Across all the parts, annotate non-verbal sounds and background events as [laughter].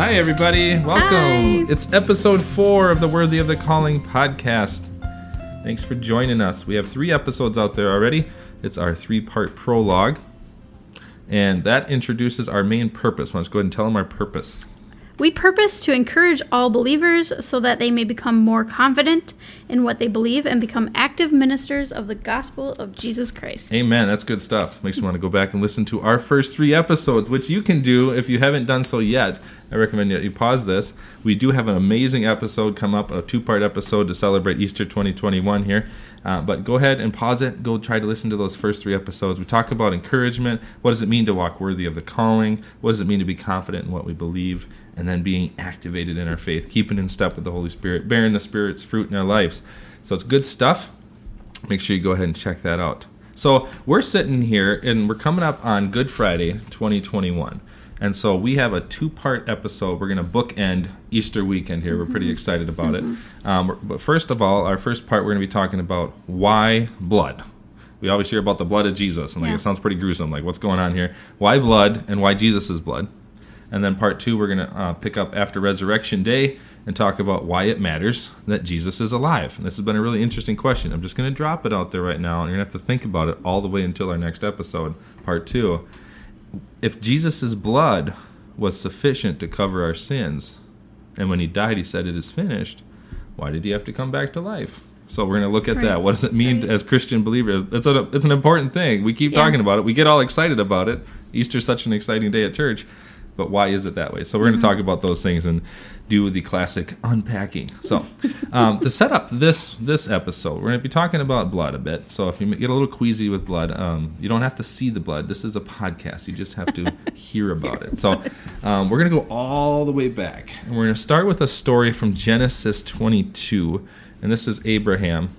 Hi, everybody. Welcome. Hi. It's episode four of the Worthy of the Calling podcast. Thanks for joining us. We have three episodes out there already. It's our three part prologue, and that introduces our main purpose. Why don't you go ahead and tell them our purpose? We purpose to encourage all believers so that they may become more confident in what they believe and become active ministers of the gospel of Jesus Christ. Amen. That's good stuff. Makes me want to go back and listen to our first three episodes, which you can do if you haven't done so yet. I recommend you pause this. We do have an amazing episode come up, a two part episode to celebrate Easter 2021 here. Uh, but go ahead and pause it. Go try to listen to those first three episodes. We talk about encouragement. What does it mean to walk worthy of the calling? What does it mean to be confident in what we believe? And then being activated in our faith, keeping in step with the Holy Spirit, bearing the Spirit's fruit in our lives. So it's good stuff. Make sure you go ahead and check that out. So we're sitting here and we're coming up on Good Friday 2021. And so we have a two part episode. We're going to bookend Easter weekend here. We're pretty excited about it. Um, but first of all, our first part, we're going to be talking about why blood. We always hear about the blood of Jesus, and like Yeah. it sounds pretty gruesome. Like, what's going on here? Why blood and why Jesus' blood? And then part two, we're going to uh, pick up after Resurrection Day and talk about why it matters that Jesus is alive. And this has been a really interesting question. I'm just going to drop it out there right now, and you're going to have to think about it all the way until our next episode, part two. If Jesus' blood was sufficient to cover our sins, and when he died, he said, It is finished, why did he have to come back to life? So we're going to look at Right. that. What does it mean Right. as Christian believers? It's a, it's an important thing. We keep Yeah. talking about it. We get all excited about it. Easter's such an exciting day at church, but why is it that way? So we're going to mm-hmm. talk about those things and do the classic unpacking. So um, to set up this this episode, we're going to be talking about blood a bit. So if you get a little queasy with blood, um, you don't have to see the blood. This is a podcast. You just have to hear about it. So um, we're going to go all the way back, and we're going to start with a story from Genesis 22, and this is Abraham.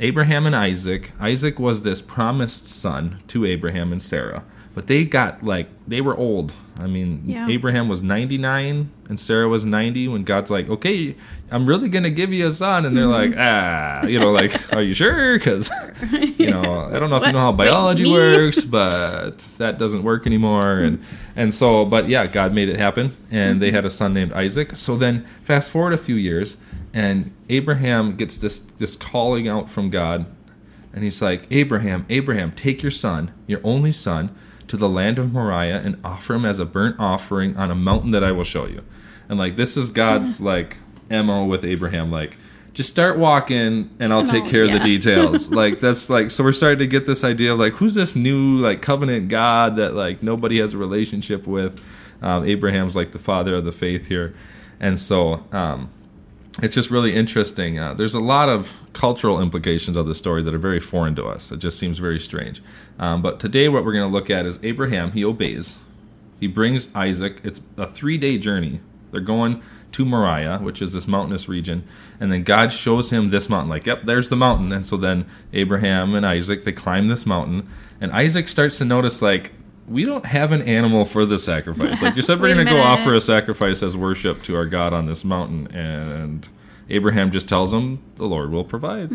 Abraham and Isaac. Isaac was this promised son to Abraham and Sarah, but they got like they were old. I mean, Yeah. Abraham was 99 and Sarah was 90 when God's like, "Okay, I'm really going to give you a son." And they're like, "Ah, you know, like, are you sure cuz [laughs] you know, I don't know if you know how What? Wait, biology works, but that doesn't work anymore." And [laughs] and so, but yeah, God made it happen and they had a son named Isaac. So then fast forward a few years and Abraham gets this this calling out from God and he's like, Abraham, Abraham, take your son, your only son, to the land of Moriah and offer him as a burnt offering on a mountain that I will show you. And like this is God's like MO with Abraham, like just start walking and I'll take care of the details. [laughs] like that's like so we're starting to get this idea of like who's this new like covenant God that like nobody has a relationship with. Um, Abraham's like the father of the faith here. And so um, it's just really interesting. Uh, there's a lot of cultural implications of the story that are very foreign to us. It just seems very strange. Um, but today, what we're going to look at is Abraham. He obeys. He brings Isaac. It's a three day journey. They're going to Moriah, which is this mountainous region. And then God shows him this mountain, like, yep, there's the mountain. And so then Abraham and Isaac, they climb this mountain. And Isaac starts to notice, like, we don't have an animal for the sacrifice. Like you said, we're [laughs] going to go offer a sacrifice as worship to our God on this mountain. And Abraham just tells him, the Lord will provide.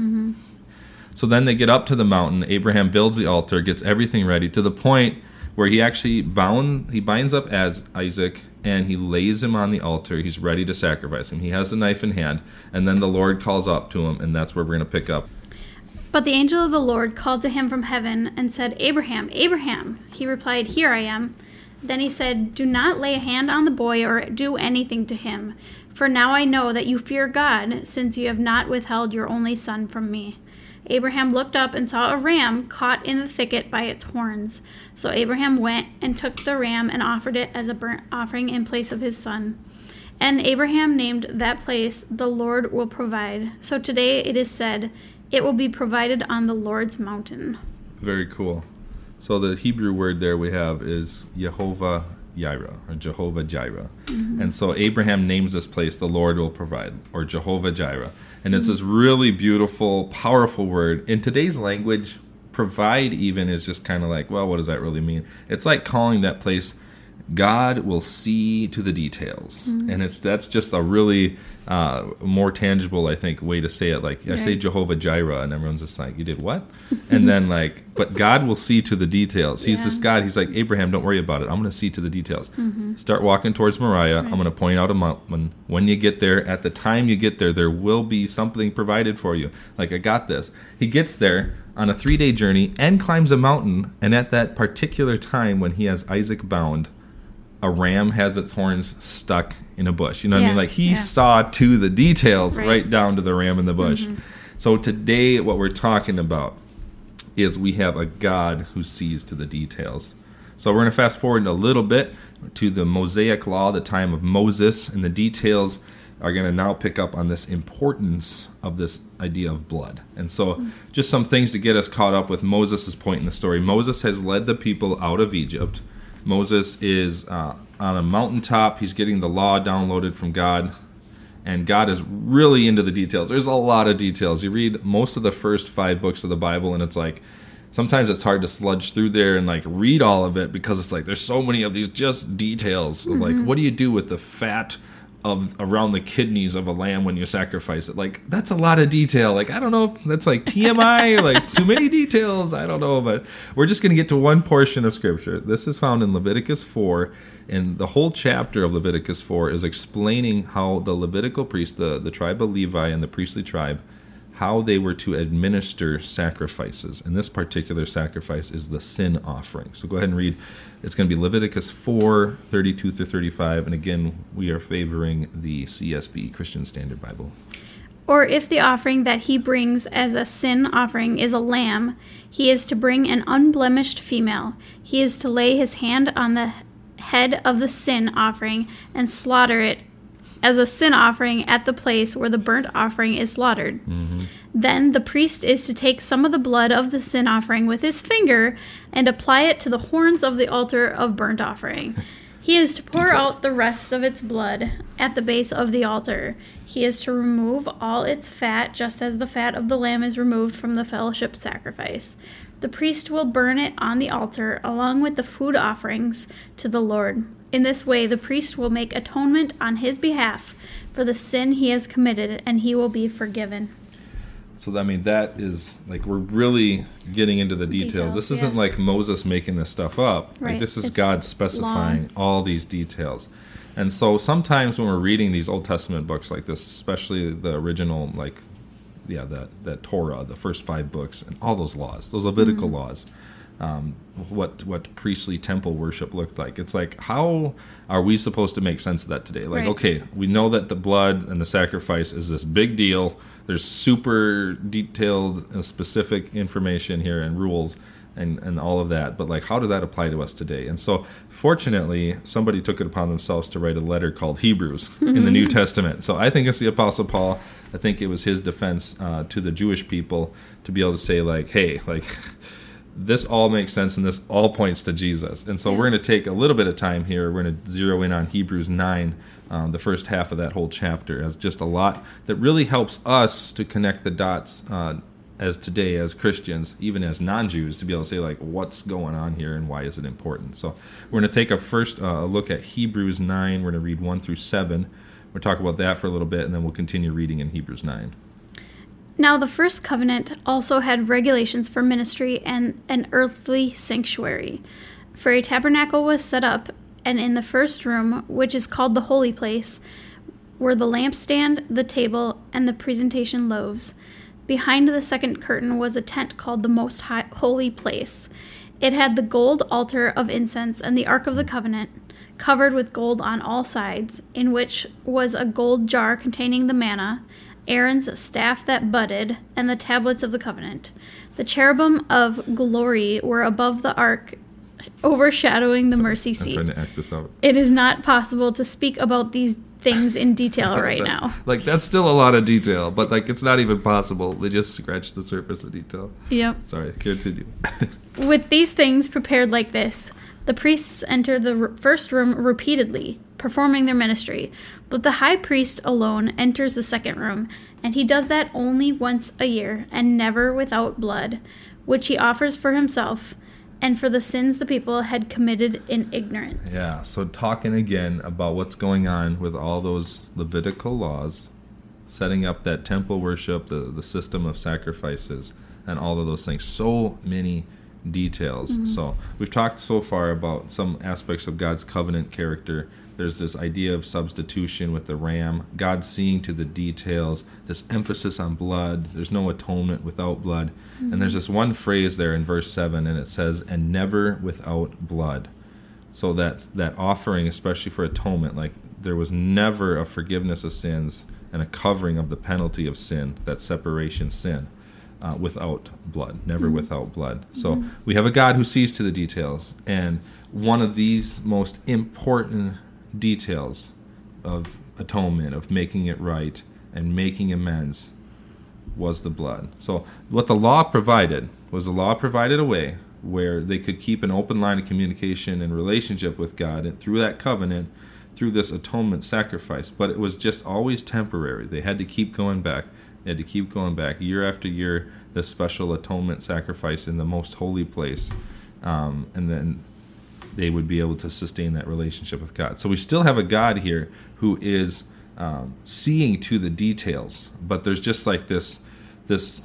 So then they get up to the mountain. Abraham builds the altar, gets everything ready to the point where he actually bound he binds up as Isaac and he lays him on the altar. He's ready to sacrifice him. He has the knife in hand, and then the Lord calls up to him, and that's where we're going to pick up. But the angel of the Lord called to him from heaven and said, Abraham, Abraham. He replied, Here I am. Then he said, Do not lay a hand on the boy or do anything to him, for now I know that you fear God, since you have not withheld your only son from me. Abraham looked up and saw a ram caught in the thicket by its horns. So Abraham went and took the ram and offered it as a burnt offering in place of his son. And Abraham named that place, The Lord will provide. So today it is said, It will be provided on the Lord's mountain. Very cool. So the Hebrew word there we have is Jehovah Jireh or Jehovah Jireh. Mm-hmm. And so Abraham names this place the Lord will provide or Jehovah Jireh. And it's this really beautiful, powerful word. In today's language, provide even is just kind of like, well, what does that really mean? It's like calling that place God will see to the details, and it's that's just a really uh, more tangible, I think, way to say it. Like I say Jehovah Jireh, and everyone's just like, "You did what?" [laughs] and then like, but God will see to the details. He's this God. He's like Abraham. Don't worry about it. I'm going to see to the details. Start walking towards Moriah. I'm going to point out a mountain. When you get there, at the time you get there, there will be something provided for you. Like I got this. He gets there on a three day journey and climbs a mountain. And at that particular time, when he has Isaac bound, a ram has its horns stuck in a bush. You know what I mean? Like he yeah. saw to the details right, Right. down to the ram in the mm-hmm. bush. So today, what we're talking about is we have a God who sees to the details. So we're going to fast forward a little bit to the Mosaic Law, the time of Moses, and the details are going to now pick up on this importance of this idea of blood. And so, mm. just some things to get us caught up with Moses' point in the story. Moses has led the people out of Egypt. Moses is uh, on a mountaintop. He's getting the law downloaded from God and God is really into the details. There's a lot of details. You read most of the first five books of the Bible, and it's like sometimes it's hard to sludge through there and like read all of it because it's like there's so many of these just details. of, Like, what do you do with the fat of around the kidneys of a lamb when you sacrifice it? Like, that's a lot of detail. Like, I don't know if that's like TMI, [laughs] like too many details. I don't know, but we're just going to get to one portion of scripture. This is found in Leviticus 4 and the whole chapter of Leviticus 4 is explaining how the Levitical priest, the, the tribe of Levi and the priestly tribe, how they were to administer sacrifices. And this particular sacrifice is the sin offering. So go ahead and read. It's going to be Leviticus 4, 32 through 35. And again, we are favoring the CSB, Christian Standard Bible. Or if the offering that he brings as a sin offering is a lamb, he is to bring an unblemished female. He is to lay his hand on the head of the sin offering and slaughter it as a sin offering at the place where the burnt offering is slaughtered. Mm-hmm. Then the priest is to take some of the blood of the sin offering with his finger and apply it to the horns of the altar of burnt offering. [laughs] He is to pour Details. out the rest of its blood at the base of the altar. He is to remove all its fat, just as the fat of the lamb is removed from the fellowship sacrifice. The priest will burn it on the altar along with the food offerings to the Lord. In this way, the priest will make atonement on his behalf for the sin he has committed, and he will be forgiven. So I mean that is like we're really getting into the details. Details, this isn't yes. like Moses making this stuff up. Like Right. this is It's God specifying all these details. And so sometimes when we're reading these Old Testament books like this, especially the original like yeah, that that Torah, the first five books and all those laws, those Levitical Mm-hmm. laws. Um, what what priestly temple worship looked like. It's like how are we supposed to make sense of that today? Like, Right. okay, we know that the blood and the sacrifice is this big deal. There's super detailed, uh, specific information here and rules and, and all of that. But like, how does that apply to us today? And so, fortunately, somebody took it upon themselves to write a letter called Hebrews [laughs] in the New Testament. So I think it's the Apostle Paul. I think it was his defense uh, to the Jewish people to be able to say like, hey, like. [laughs] This all makes sense, and this all points to Jesus. And so we're going to take a little bit of time here. We're going to zero in on Hebrews nine, um, the first half of that whole chapter, as just a lot that really helps us to connect the dots uh, as today as Christians, even as non-Jews, to be able to say like what's going on here and why is it important. So we're going to take a first uh, look at Hebrews nine. We're going to read one through seven. We'll talk about that for a little bit, and then we'll continue reading in Hebrews nine. Now, the first covenant also had regulations for ministry and an earthly sanctuary. For a tabernacle was set up, and in the first room, which is called the holy place, were the lampstand, the table, and the presentation loaves. Behind the second curtain was a tent called the Most Holy Place. It had the gold altar of incense and the Ark of the Covenant, covered with gold on all sides, in which was a gold jar containing the manna, Aaron's staff that budded, and the tablets of the covenant. The cherubim of glory were above the ark, overshadowing the mercy I'm seat. trying to act this out. It is not possible to speak about these things in detail [laughs] right now. Like that's still a lot of detail, but like it's not even possible. They just scratch the surface of detail. Yep. Sorry, continue. With these things prepared like this, the priests enter the r- first room repeatedly, performing their ministry. But the high priest alone enters the second room, and he does that only once a year, and never without blood, which he offers for himself and for the sins the people had committed in ignorance. Yeah, so talking again about what's going on with all those Levitical laws, setting up that temple worship, the, the system of sacrifices, and all of those things. So many details. Mm-hmm. So we've talked so far about some aspects of God's covenant character. There's this idea of substitution with the ram, God seeing to the details, this emphasis on blood. There's no atonement without blood. And there's this one phrase there in verse 7, and it says, and never without blood. So that that offering, especially for atonement, like there was never a forgiveness of sins and a covering of the penalty of sin, that separation sin, uh, without blood, never without blood. So we have a God who sees to the details, and one of these most important details of atonement, of making it right and making amends, was the blood. So what the law provided was the law provided a way where they could keep an open line of communication and relationship with God and through that covenant, through this atonement sacrifice. But it was just always temporary. They had to keep going back. They had to keep going back year after year. This special atonement sacrifice in the most holy place, um, and then they would be able to sustain that relationship with God. So we still have a God here who is um, seeing to the details, but there's just like this this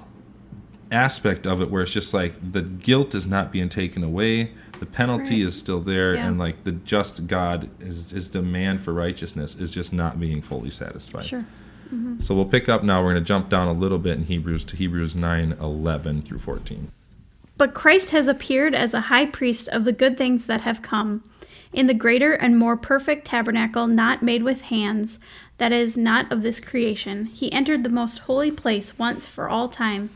aspect of it where it's just like the guilt is not being taken away, the penalty Right. is still there, Yeah. and like the just God is his demand for righteousness is just not being fully satisfied. Sure. So we'll pick up now. We're going to jump down a little bit in Hebrews to Hebrews 9 11 through 14. But Christ has appeared as a high priest of the good things that have come, in the greater and more perfect tabernacle not made with hands, that is, not of this creation. He entered the most holy place once for all time,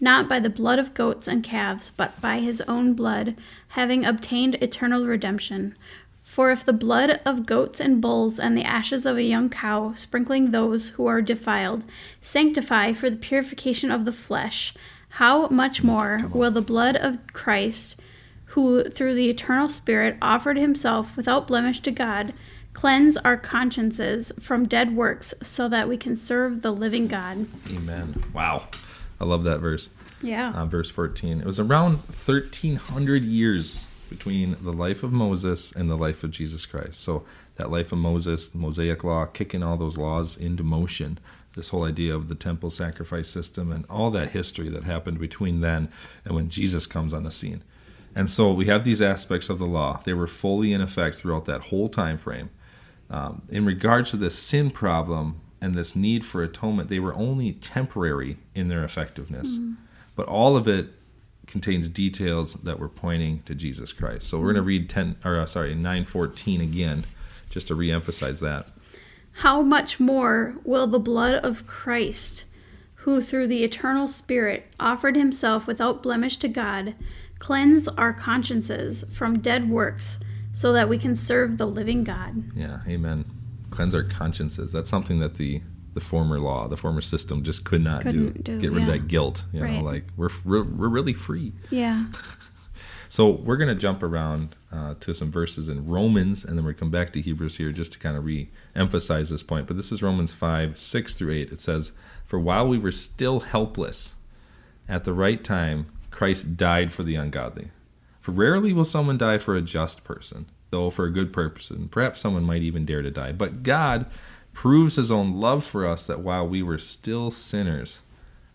not by the blood of goats and calves, but by his own blood, having obtained eternal redemption. For if the blood of goats and bulls and the ashes of a young cow, sprinkling those who are defiled, sanctify for the purification of the flesh, how much more will the blood of Christ, who through the eternal Spirit offered himself without blemish to God, cleanse our consciences from dead works so that we can serve the living God? Amen. Wow. I love that verse. Yeah. uh, verse 14. It was around 1300 years between the life of Moses and the life of Jesus Christ. So, that life of Moses, the Mosaic law, kicking all those laws into motion, this whole idea of the temple sacrifice system, and all that history that happened between then and when Jesus comes on the scene. And so, we have these aspects of the law. They were fully in effect throughout that whole time frame. Um, in regards to this sin problem and this need for atonement, they were only temporary in their effectiveness. But all of it contains details that were pointing to Jesus Christ. So we're going to read 10 or uh, sorry, 914 again just to reemphasize that. How much more will the blood of Christ, who through the eternal Spirit offered himself without blemish to God, cleanse our consciences from dead works so that we can serve the living God? Yeah, amen. Cleanse our consciences. That's something that the the former law, the former system just could not Couldn't do, Get rid of that guilt, you know, Right. like we're we're, we're really free. Yeah. [laughs] So we're going to jump around uh, to some verses in Romans, and then we're come back to Hebrews here just to kind of re-emphasize this point. But this is Romans five six through eight. It says, "For while we were still helpless, at the right time, Christ died for the ungodly. For rarely will someone die for a just person, though for a good person, perhaps someone might even dare to die. But God proves His own love for us that while we were still sinners,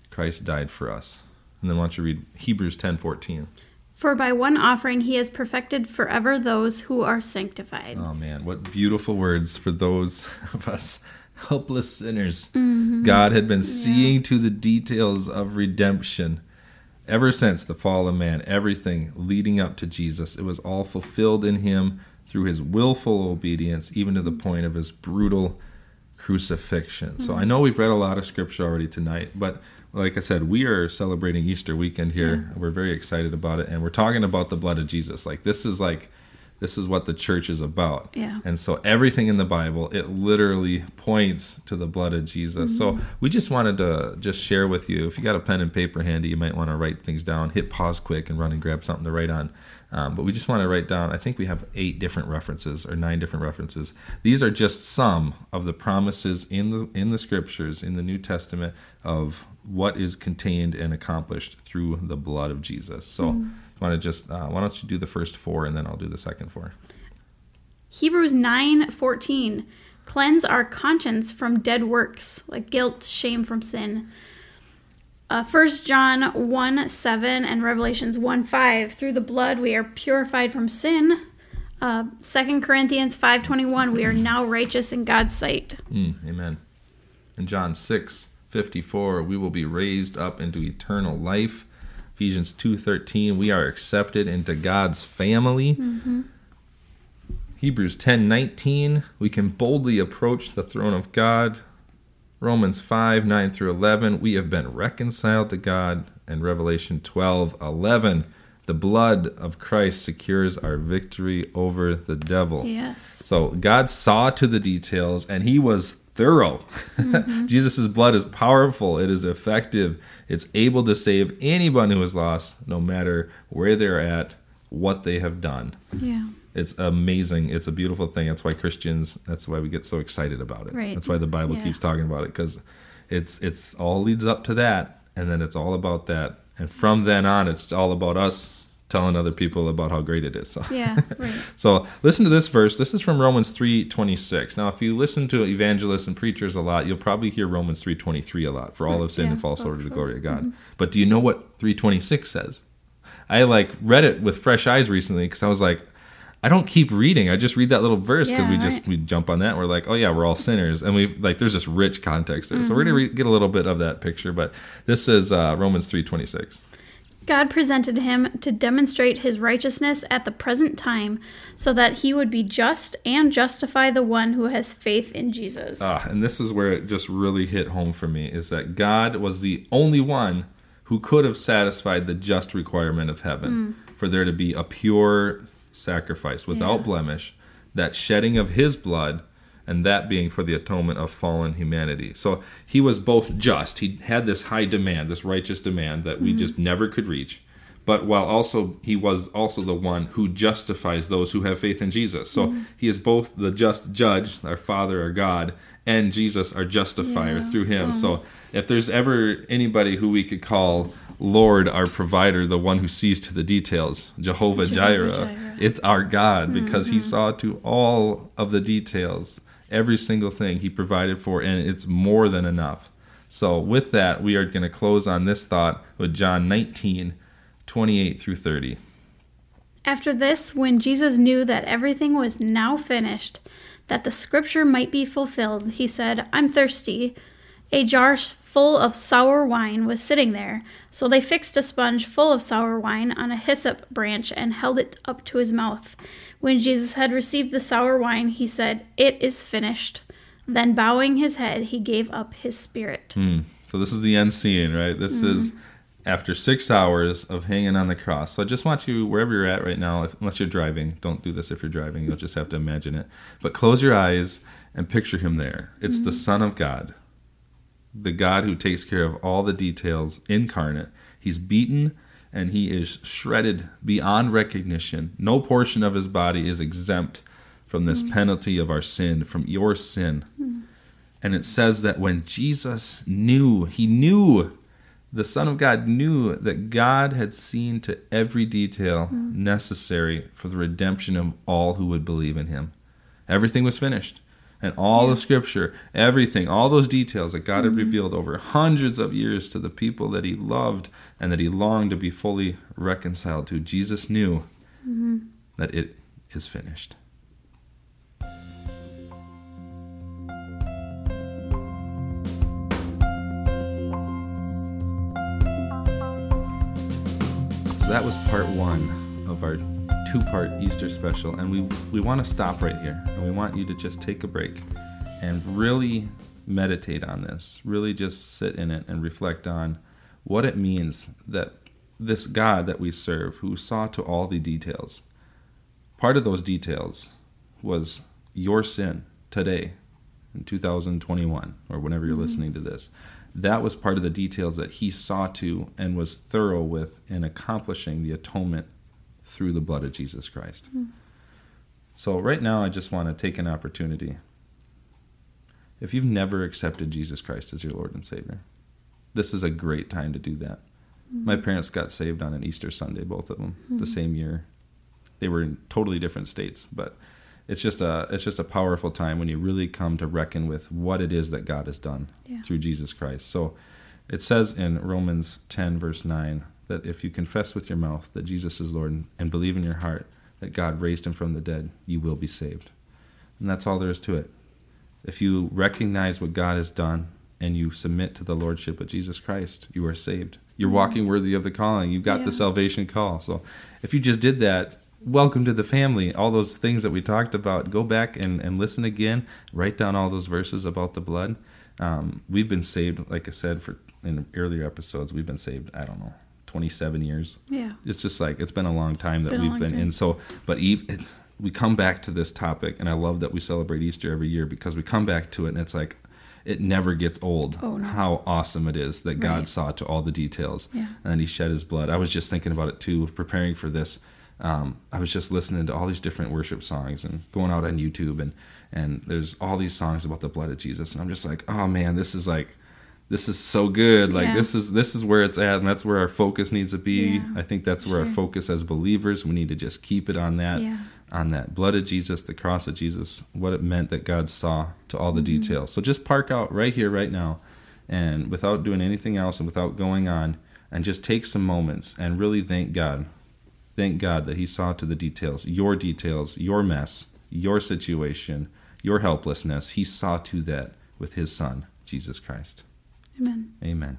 Christ died for us." And then why don't you read Hebrews ten fourteen? For by one offering he has perfected forever those who are sanctified. Oh man, what beautiful words for those [laughs] of us helpless sinners. Mm-hmm. God had been seeing to the details of redemption ever since the fall of man, everything leading up to Jesus. It was all fulfilled in him through his willful obedience, even to the point of his brutal crucifixion. So I mm-hmm. know we've read a lot of scripture already tonight, but like I said, we are celebrating Easter weekend here. We're very excited about it, and we're talking about the blood of Jesus. Like this is like this is what the church is about. Yeah. And so everything in the Bible, it literally points to the blood of Jesus. So we just wanted to just share with you. If you got a pen and paper handy, you might want to write things down. Hit pause quick and run and grab something to write on. Um, but we just want to write down. I think we have eight different references or nine different references. These are just some of the promises in the in the scriptures in the New Testament of what is contained and accomplished through the blood of Jesus. So, mm. you want to just uh, why don't you do the first four and then I'll do the second four. Hebrews nine fourteen, cleanse our conscience from dead works like guilt, shame from sin. Uh, 1 John 1 7 and Revelations 1 5. Through the blood we are purified from sin. Uh, 2 Corinthians 5.21, we are now righteous in God's sight. Mm, amen. In John 6 54, we will be raised up into eternal life. Ephesians 2.13, we are accepted into God's family. Mm-hmm. Hebrews 10:19, we can boldly approach the throne of God. Romans 5 9 through 11, we have been reconciled to God. And Revelation 12 11, the blood of Christ secures our victory over the devil. Yes. So God saw to the details and he was thorough. [laughs] Mm-hmm. Jesus' blood is powerful, it is effective, it's able to save anyone who is lost, no matter where they're at, what they have done. Yeah. It's amazing. It's a beautiful thing. That's why Christians. That's why we get so excited about it. Right. That's why the Bible yeah. keeps talking about it because it's it's all leads up to that, and then it's all about that, and from then on, it's all about us telling other people about how great it is. So yeah, [laughs] right. so listen to this verse. This is from Romans three twenty six. Now, if you listen to evangelists and preachers a lot, you'll probably hear Romans three twenty three a lot. For all of sin yeah, and fall short of the glory of God. Mm-hmm. But do you know what three twenty six says? I like read it with fresh eyes recently because I was like, I don't keep reading. I just read that little verse because yeah, we just we jump on that. And we're like, oh yeah, we're all sinners, and we like there's this rich context there. Mm-hmm. So we're gonna mm-hmm. re- get a little bit of that picture. But this is uh, Romans three twenty six. God presented him to demonstrate his righteousness at the present time, so that he would be just and justify the one who has faith in Jesus. Ah, and this is where it just really hit home for me: is that God was the only one who could have satisfied the just requirement of heaven mm. for there to be a pure sacrifice without yeah. blemish, that shedding of his blood, and that being for the atonement of fallen humanity. So he was both just. He had this high demand, this righteous demand that we mm-hmm. just never could reach. But while also he was also the one who justifies those who have faith in Jesus. So mm-hmm. he is both the just judge, our Father, our God, and Jesus, our justifier yeah. through him. So if there's ever anybody who we could call Lord, our provider, the one who sees to the details, Jehovah, Jehovah Jireh. It's our God because mm-hmm. He saw to all of the details, every single thing He provided for, and it's more than enough. So, with that, we are going to close on this thought with John 19 28 through 30. After this, when Jesus knew that everything was now finished, that the scripture might be fulfilled, he said, I'm thirsty. A jar full of sour wine was sitting there, so they fixed a sponge full of sour wine on a hyssop branch and held it up to his mouth. When Jesus had received the sour wine, he said, It is finished. Then, bowing his head, he gave up his spirit. Mm. So, this is the end scene, right? This mm. is after six hours of hanging on the cross. So, I just want you, wherever you're at right now, if, unless you're driving, don't do this if you're driving, you'll just have to imagine it. But close your eyes and picture him there. It's mm. the Son of God the God who takes care of all the details incarnate. He's beaten and he is shredded beyond recognition. No portion of his body is exempt from this mm. penalty of our sin, from your sin. Mm. And it says that when Jesus knew, he knew, the Son of God knew that God had seen to every detail mm. necessary for the redemption of all who would believe in him. Everything was finished and all yeah. of Scripture, everything, all those details that God mm-hmm. had revealed over hundreds of years to the people that He loved and that He longed to be fully reconciled to. Jesus knew mm-hmm. that it is finished. So that was part one of our two part Easter special, and we, we want to stop right here. And we want you to just take a break and really meditate on this. Really just sit in it and reflect on what it means that this God that we serve, who saw to all the details, part of those details was your sin today in 2021 or whenever you're mm-hmm. listening to this. That was part of the details that he saw to and was thorough with in accomplishing the atonement through the blood of Jesus Christ. Mm. So, right now, I just want to take an opportunity. If you've never accepted Jesus Christ as your Lord and Savior, this is a great time to do that. Mm-hmm. My parents got saved on an Easter Sunday, both of them, mm-hmm. the same year. They were in totally different states, but it's just a it's just a powerful time when you really come to reckon with what it is that God has done yeah. through Jesus Christ. So it says in Romans 10 verse 9 that if you confess with your mouth that Jesus is Lord and believe in your heart that God raised him from the dead, you will be saved. And that's all there is to it. If you recognize what God has done and you submit to the lordship of Jesus Christ, you are saved. You're walking worthy of the calling. You've got yeah. the salvation call. So if you just did that, welcome to the family. All those things that we talked about, go back and, and listen again. Write down all those verses about the blood. Um, we've been saved, like I said, for in earlier episodes, we've been saved, I don't know, 27 years. Yeah. It's just like, it's been a long time that we've been in. So, but even, we come back to this topic, and I love that we celebrate Easter every year because we come back to it, and it's like it never gets old. Oh, no. How awesome it is that God saw to all the details, yeah. and He shed His blood. I was just thinking about it too, preparing for this. Um, I was just listening to all these different worship songs and going out on YouTube, and and there's all these songs about the blood of Jesus, and I'm just like, oh man, this is like this is so good like yeah. this is this is where it's at and that's where our focus needs to be yeah. i think that's where sure. our focus as believers we need to just keep it on that yeah. on that blood of jesus the cross of jesus what it meant that god saw to all the mm-hmm. details so just park out right here right now and without doing anything else and without going on and just take some moments and really thank god thank god that he saw to the details your details your mess your situation your helplessness he saw to that with his son jesus christ Amen. Amen.